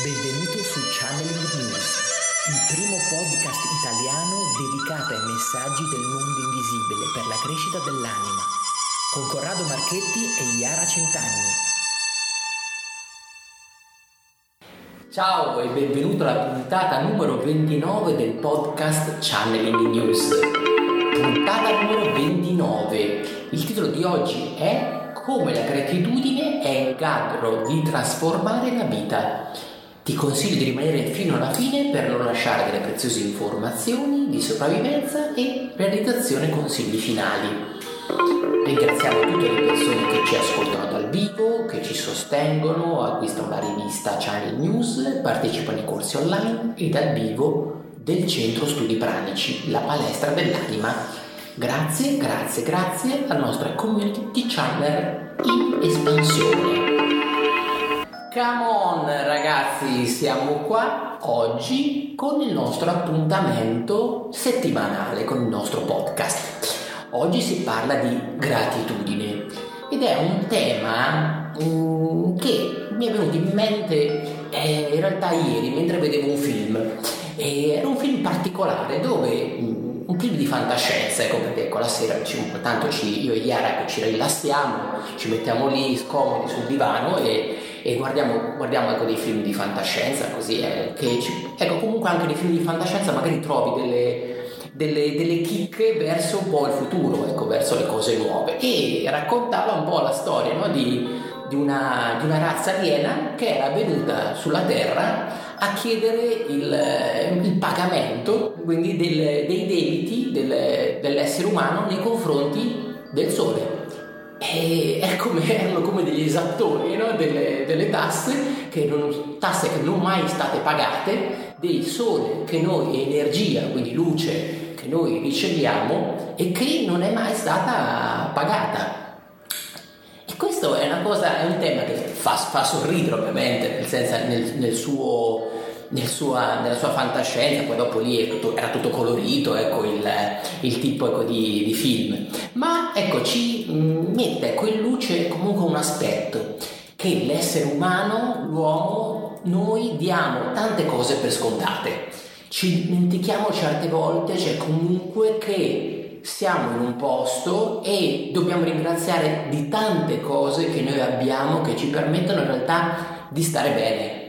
Benvenuto su Channeling News, il primo podcast italiano dedicato ai messaggi del mondo invisibile per la crescita dell'anima, con Corrado Marchetti e Iara Centanni. Ciao e benvenuto alla puntata numero 29 del podcast Channeling News. Puntata numero 29. Il titolo di oggi è Come la gratitudine è in grado di trasformare la vita. Ti consiglio di rimanere fino alla fine per non lasciare delle preziose informazioni di sopravvivenza e realizzazione consigli finali. Ringraziamo tutte le persone che ci ascoltano dal vivo, che ci sostengono, acquistano la rivista Channel News, partecipano ai corsi online e dal vivo del Centro Studi Pranici, la palestra dell'anima. Grazie, grazie, grazie alla nostra community channel in espansione. Come on ragazzi, siamo qua oggi con il nostro appuntamento settimanale, con il nostro podcast. Oggi si parla di gratitudine ed è un tema mm, che mi è venuto in mente eh, in realtà ieri mentre vedevo un film. E era un film particolare dove mm, un film di fantascienza, ecco perché con la sera diciamo, tanto ci, io e Yara ci rilassiamo, ci mettiamo lì scomodi sul divano e, e guardiamo, guardiamo ecco, dei film di fantascienza, così eh, che ci, ecco comunque anche nei film di fantascienza magari trovi delle, delle, delle chicche verso un po' il futuro, ecco, verso le cose nuove e raccontava un po' la storia no, di, di, una, di una razza aliena che era venuta sulla Terra a chiedere il, il pagamento quindi del, dei debiti del, dell'essere umano nei confronti del Sole. E come, erano come degli esattori no? delle, delle tasse, che non, tasse che non mai state pagate, del Sole che noi, energia, quindi luce che noi riceviamo e che non è mai stata pagata. E questo è cosa, è un tema che fa, fa sorridere ovviamente, nel senso nel, nel suo nel sua, nella sua fantascienza, poi dopo lì tutto, era tutto colorito, ecco, il, il tipo ecco, di, di, film. Ma ecco, ci mm, mette ecco, in luce comunque un aspetto, che l'essere umano, l'uomo, noi diamo tante cose per scontate. Ci dimentichiamo certe volte, cioè comunque che siamo in un posto e dobbiamo ringraziare di tante cose che noi abbiamo che ci permettono in realtà di stare bene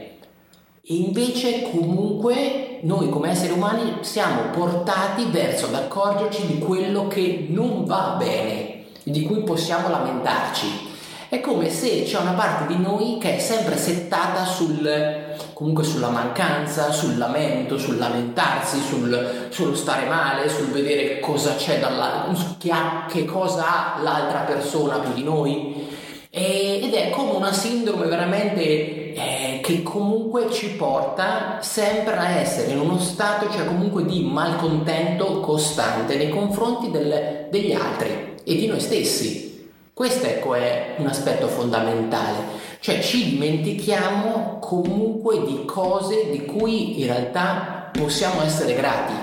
e invece comunque noi come esseri umani siamo portati verso ad accorgerci di quello che non va bene, di cui possiamo lamentarci. È come se c'è una parte di noi che è sempre settata sul, comunque sulla mancanza, sul lamento, sul lamentarsi, sul, sullo stare male, sul vedere cosa c'è dalla, che, ha, che cosa ha l'altra persona più di noi. E, ed è come una sindrome veramente eh, che comunque ci porta sempre a essere in uno stato, cioè comunque di malcontento costante nei confronti del, degli altri e di noi stessi. Questo ecco è un aspetto fondamentale, cioè ci dimentichiamo comunque di cose di cui in realtà possiamo essere grati,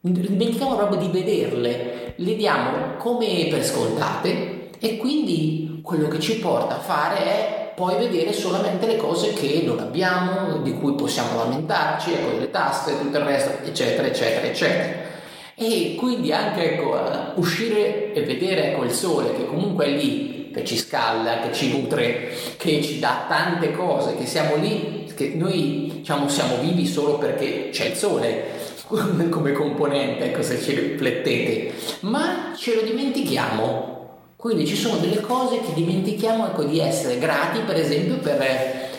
dimentichiamo proprio di vederle, le diamo come per scontate e quindi quello che ci porta a fare è poi vedere solamente le cose che non abbiamo, di cui possiamo lamentarci, ecco, le tasse, tutto il resto, eccetera, eccetera, eccetera. E quindi anche ecco, uscire e vedere ecco, il sole che comunque è lì, che ci scalda, che ci nutre, che ci dà tante cose, che siamo lì, che noi diciamo siamo vivi solo perché c'è il sole come componente, ecco se ci riflettete, ma ce lo dimentichiamo quindi ci sono delle cose che dimentichiamo ecco, di essere grati, per esempio, per,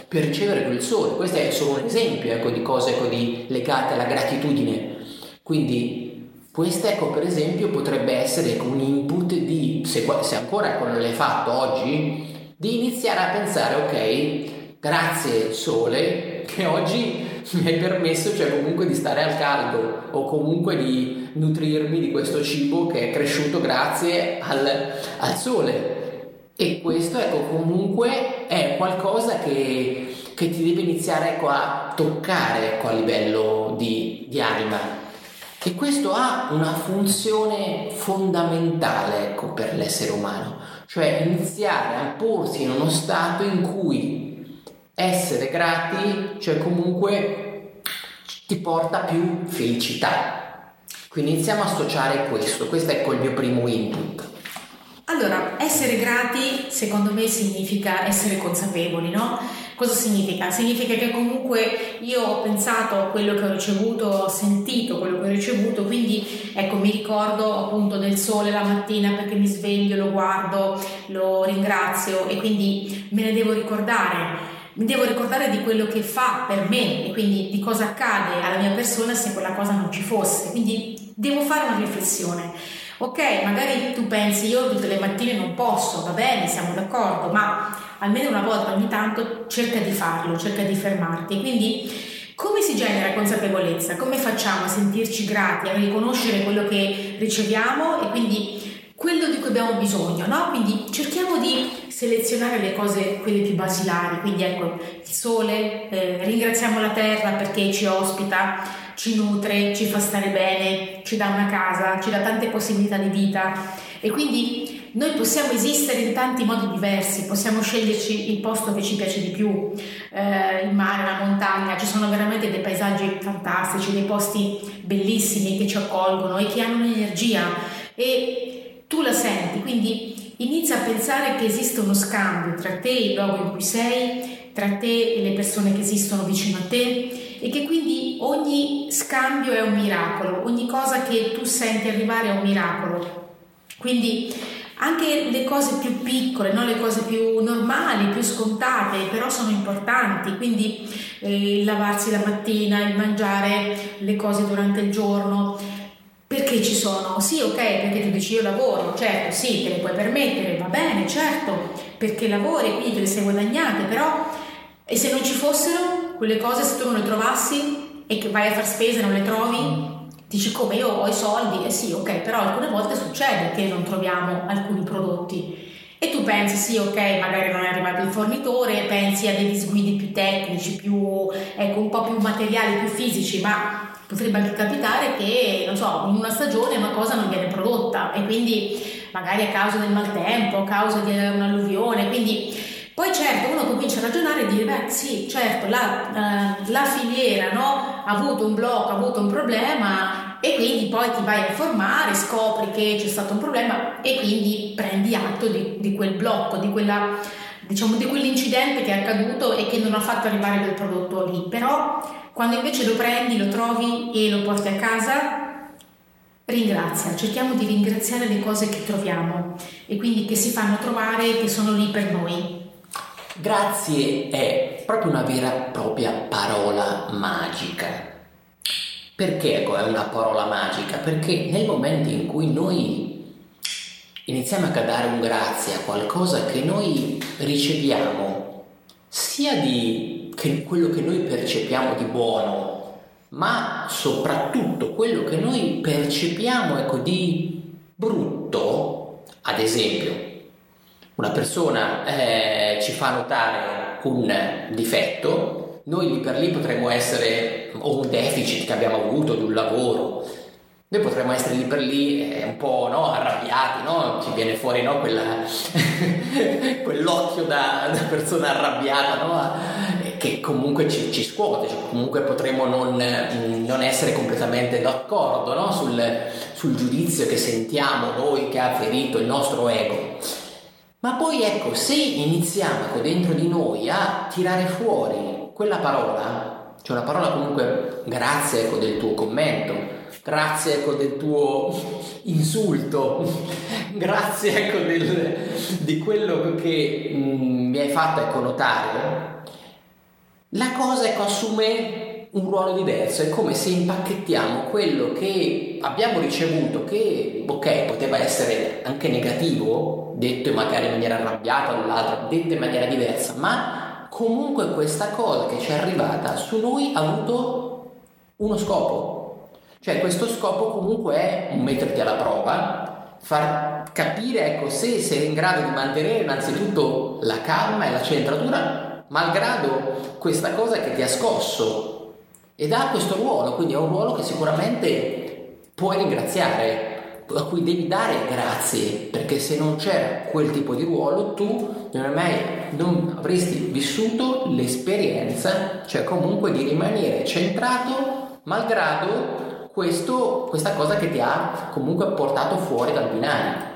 per, ricevere quel sole. Questo è solo un esempio ecco, di cose ecco, di, legate alla gratitudine. Quindi questo, ecco, per esempio, potrebbe essere un input di, se, se ancora ecco, non l'hai fatto oggi, di iniziare a pensare, ok, grazie sole, che oggi mi hai permesso cioè comunque di stare al caldo o comunque di nutrirmi di questo cibo che è cresciuto grazie al, al sole. E questo ecco comunque è qualcosa che, che ti deve iniziare ecco, a toccare ecco, a livello di, di anima. E questo ha una funzione fondamentale ecco, per l'essere umano, cioè iniziare a porsi in uno stato in cui essere grati, cioè comunque ti porta più felicità. Quindi iniziamo a associare questo, questo è il mio primo input. Allora, essere grati secondo me significa essere consapevoli, no? Cosa significa? Significa che comunque io ho pensato a quello che ho ricevuto, ho sentito quello che ho ricevuto, quindi ecco mi ricordo appunto del sole la mattina perché mi sveglio, lo guardo, lo ringrazio e quindi me ne devo ricordare mi devo ricordare di quello che fa per me e quindi di cosa accade alla mia persona se quella cosa non ci fosse. Quindi devo fare una riflessione. Ok, magari tu pensi io tutte le mattine non posso, va bene, siamo d'accordo, ma almeno una volta ogni tanto cerca di farlo, cerca di fermarti. Quindi come si genera consapevolezza? Come facciamo a sentirci grati, a riconoscere quello che riceviamo e quindi quello di cui abbiamo bisogno, no? Quindi cerchiamo di selezionare le cose, quelle più basilari, quindi ecco il sole, eh, ringraziamo la terra perché ci ospita, ci nutre, ci fa stare bene, ci dà una casa, ci dà tante possibilità di vita. E quindi noi possiamo esistere in tanti modi diversi, possiamo sceglierci il posto che ci piace di più, eh, il mare, la montagna, ci sono veramente dei paesaggi fantastici, dei posti bellissimi che ci accolgono e che hanno un'energia. E tu la senti, quindi inizia a pensare che esiste uno scambio tra te e il luogo in cui sei, tra te e le persone che esistono vicino a te e che quindi ogni scambio è un miracolo, ogni cosa che tu senti arrivare è un miracolo. Quindi anche le cose più piccole, no? le cose più normali, più scontate, però sono importanti, quindi eh, il lavarsi la mattina, il mangiare le cose durante il giorno, perché ci sono? Sì, ok, perché tu dici io lavoro, certo, sì, te le puoi permettere, va bene, certo, perché lavori, quindi te le sei guadagnate, però e se non ci fossero? quelle cose se tu non le trovassi e che vai a far spese e non le trovi, dici come io ho i soldi, eh sì, ok, però alcune volte succede che non troviamo alcuni prodotti. E tu pensi, sì, ok, magari non è arrivato il fornitore, pensi a dei disguidi più tecnici, più, ecco, un po' più materiali, più fisici, ma potrebbe anche capitare che, non so, in una stagione una cosa non viene prodotta e quindi magari a causa del maltempo, a causa di un'alluvione, quindi poi certo uno comincia a ragionare e dire, beh sì, certo, la, uh, la filiera no, ha avuto un blocco, ha avuto un problema e quindi poi ti vai a informare, scopri che c'è stato un problema e quindi prendi atto di, di quel blocco, di, quella, diciamo, di quell'incidente che è accaduto e che non ha fatto arrivare quel prodotto lì. Però quando invece lo prendi, lo trovi e lo porti a casa, ringrazia, cerchiamo di ringraziare le cose che troviamo e quindi che si fanno trovare e che sono lì per noi. Grazie è proprio una vera e propria parola magica. Perché ecco, è una parola magica? Perché nel momento in cui noi iniziamo a dare un grazie a qualcosa che noi riceviamo, sia di che quello che noi percepiamo di buono, ma soprattutto quello che noi percepiamo ecco, di brutto, ad esempio, una persona eh, ci fa notare un difetto, noi lì per lì potremmo essere o un deficit che abbiamo avuto di un lavoro, noi potremmo essere lì per lì eh, un po' no, arrabbiati, no? ci viene fuori no, quella, quell'occhio da, da, persona arrabbiata? Che comunque ci, ci scuote, cioè comunque potremmo non, non, essere completamente d'accordo sul, sul giudizio che sentiamo noi che ha ferito il nostro ego. Ma poi ecco, se iniziamo ecco, dentro di noi a tirare fuori quella parola, cioè una parola comunque grazie ecco, del tuo commento, grazie ecco, del tuo insulto, grazie ecco, del, di quello che mh, mm, mi hai fatto ecco, notare, la cosa ecco, assume un ruolo diverso, è come se impacchettiamo quello che abbiamo ricevuto, che ok, poteva essere anche negativo, detto magari in maniera arrabbiata dall'altra, detto in maniera diversa, ma comunque questa cosa che ci è arrivata su noi ha avuto uno scopo. Cioè questo scopo comunque è metterti alla prova, far capire ecco, se sei in grado di mantenere innanzitutto la calma e la centratura, malgrado questa cosa che ti ha scosso ed ha questo ruolo, quindi è un ruolo che sicuramente puoi ringraziare, a cui devi dare grazie, perché se non c'era quel tipo di ruolo tu non, mai, non avresti vissuto l'esperienza, cioè comunque di rimanere centrato malgrado questo, questa cosa che ti ha comunque portato fuori dal binario.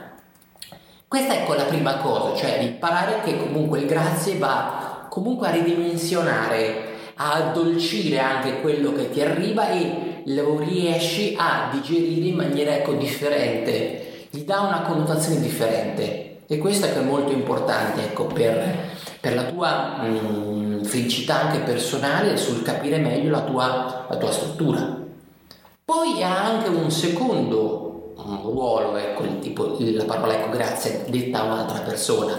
Questa è ecco la prima cosa, cioè imparare che comunque il grazie va comunque a ridimensionare, a addolcire anche quello che ti arriva e lo riesci a digerire in maniera ecco, differente, gli dà una connotazione differente. E questo è molto importante ecco, per, per, la tua mh, mm, felicità anche personale sul capire meglio la tua, la tua struttura. Poi ha anche un secondo un ruolo, ecco, il tipo, la parola ecco, grazie detta a un'altra persona,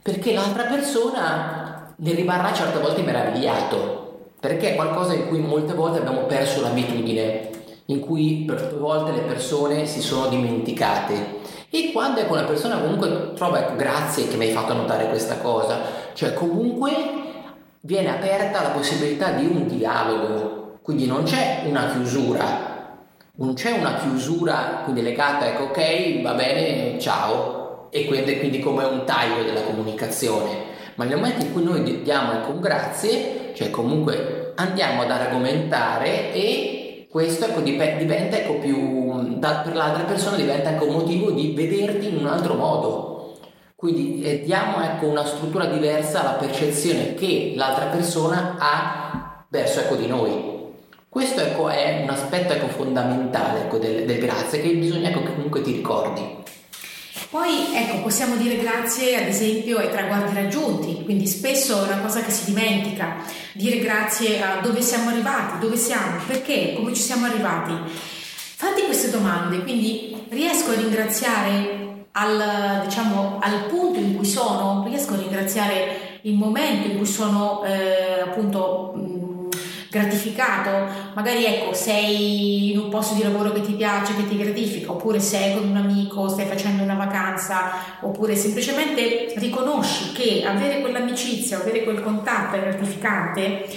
perché l'altra persona ne rimarrà certe volte meravigliato perché è qualcosa in cui molte volte abbiamo perso l'abitudine, in cui per volte le persone si sono dimenticate. E quando ecco, una persona comunque trova, ecco, grazie che mi hai fatto notare questa cosa, cioè comunque viene aperta la possibilità di un dialogo, quindi non c'è una chiusura, non c'è una chiusura quindi legata, ecco, ok, va bene, ciao, e quindi come un taglio della comunicazione, ma nel momento in cui noi diamo ecco, un grazie, cioè comunque andiamo ad argomentare e questo ecco, diventa ecco, più, da, per l'altra persona diventa ecco, un motivo di vederti in un altro modo. Quindi eh, diamo ecco, una struttura diversa alla percezione che l'altra persona ha verso ecco, di noi. Questo ecco, è un aspetto ecco, fondamentale ecco, del, del grazie che bisogna ecco, che comunque ti ricordi. Poi ecco, possiamo dire grazie ad esempio ai traguardi raggiunti, quindi spesso è una cosa che si dimentica, dire grazie a dove siamo arrivati, dove siamo, perché, come ci siamo arrivati. Fatti queste domande, quindi riesco a ringraziare al, diciamo, al punto in cui sono, riesco a ringraziare il momento in cui sono eh, appunto gratificato, magari ecco sei in un posto di lavoro che ti piace, che ti gratifica, oppure sei con un amico, stai facendo una vacanza, oppure semplicemente riconosci che avere quell'amicizia, avere quel contatto è gratificante,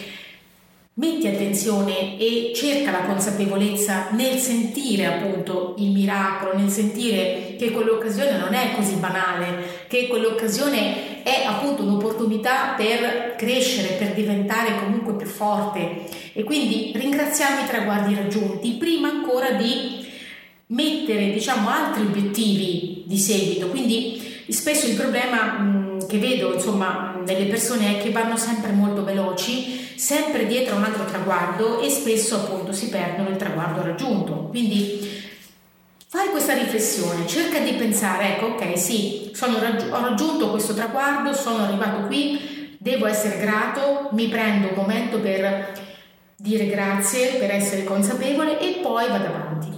metti attenzione e cerca la consapevolezza nel sentire appunto il miracolo, nel sentire che quell'occasione non è così banale, che quell'occasione è appunto un'opportunità per crescere, per diventare comunque più forte. E quindi ringraziamo i traguardi raggiunti prima ancora di mettere diciamo altri obiettivi di seguito, quindi spesso il problema mh, che vedo insomma nelle persone è che vanno sempre molto veloci sempre dietro a un altro traguardo e spesso appunto si perdono il traguardo raggiunto. Quindi fai questa riflessione, cerca di pensare, ecco, ok, sì, raggi- ho raggiunto questo traguardo, sono arrivato qui, devo essere grato, mi prendo un momento per dire grazie, per essere consapevole e poi vado avanti.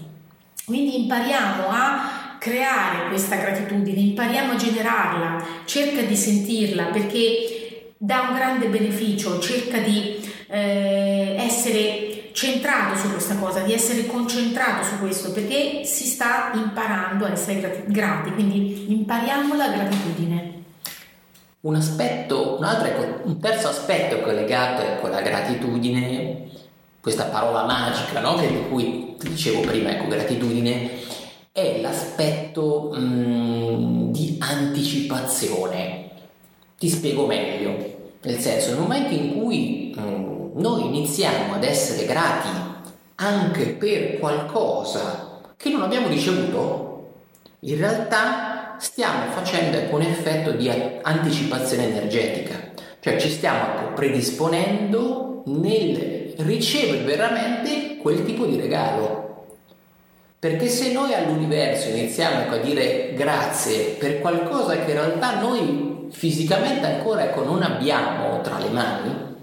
Quindi impariamo a creare questa gratitudine, impariamo a generarla, cerca di sentirla perché dà un grande beneficio, cerca di eh, essere centrato su questa cosa, di essere concentrato su questo, perché si sta imparando a essere grati, quindi impariamo la gratitudine. Un aspetto, un altro, ecco, un terzo aspetto collegato ecco, alla gratitudine, questa parola magica no? che di cui ti dicevo prima, ecco, gratitudine, è l'aspetto mh, mm, di anticipazione. Ti spiego meglio. Nel senso, nel momento in cui mh, noi iniziamo ad essere grati anche per qualcosa che non abbiamo ricevuto, in realtà stiamo facendo ecco, un effetto di anticipazione energetica, cioè ci stiamo predisponendo nel ricevere veramente quel tipo di regalo. Perché se noi all'universo iniziamo ecco, a dire grazie per qualcosa che in realtà noi fisicamente ancora ecco, non abbiamo tra le mani,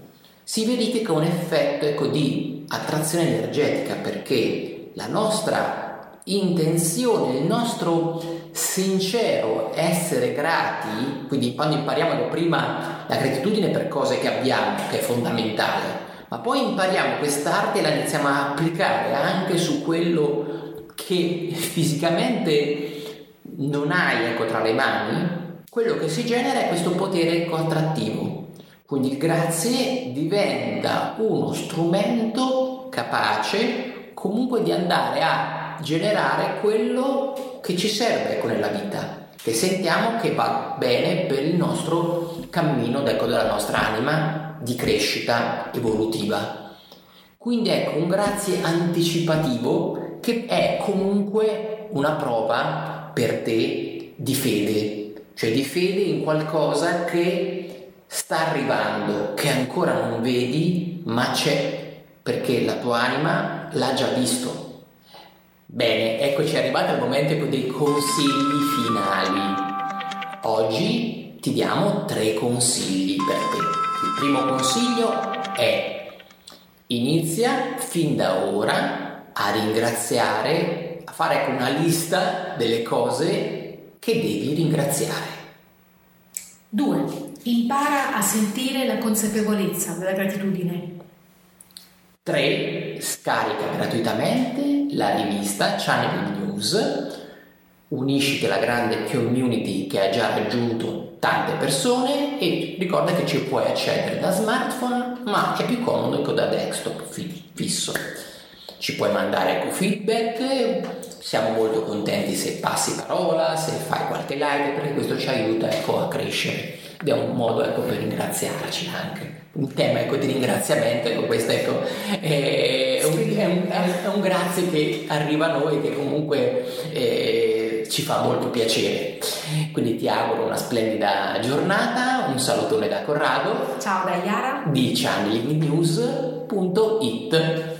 si verifica un effetto ecco, di attrazione energetica perché la nostra intenzione, il nostro sincero essere grati, quindi quando impariamo prima la gratitudine per cose che abbiamo, che è fondamentale, ma poi impariamo quest'arte e la iniziamo a applicare anche su quello che fisicamente non hai ecco, tra le mani, quello che si genera è questo potere attrattivo. Quindi il grazie diventa uno strumento capace comunque di andare a generare quello che ci serve nella vita, che sentiamo che va bene per il nostro cammino ecco, della nostra anima di crescita evolutiva. Quindi ecco un grazie anticipativo che è comunque una prova per te di fede, cioè di fede in qualcosa che sta arrivando, che ancora non vedi, ma c'è, perché la tua anima l'ha già visto. Bene, eccoci arrivati al momento dei consigli finali. Oggi ti diamo tre consigli per te. Il primo consiglio è inizia fin da ora a ringraziare, a fare una lista delle cose che devi ringraziare. 2. Impara a sentire la consapevolezza della gratitudine. 3. Scarica gratuitamente la rivista Channeling News, unisciti alla grande community che ha già raggiunto tante persone e ricorda che ci puoi accedere da smartphone ma è più comodo che da desktop fisso. Ci puoi mandare ecco, feedback, siamo molto contenti se passi parola, se fai qualche like perché questo ci aiuta ecco, a crescere. Ed è un modo ecco, per ringraziarci anche. Un tema ecco, di ringraziamento, ecco, questo ecco, è, un, è, un, è, un, grazie che arriva a noi che comunque eh, ci fa molto piacere. Quindi ti auguro una splendida giornata, un salutone da Corrado. Ciao da Iara di channelingnews.it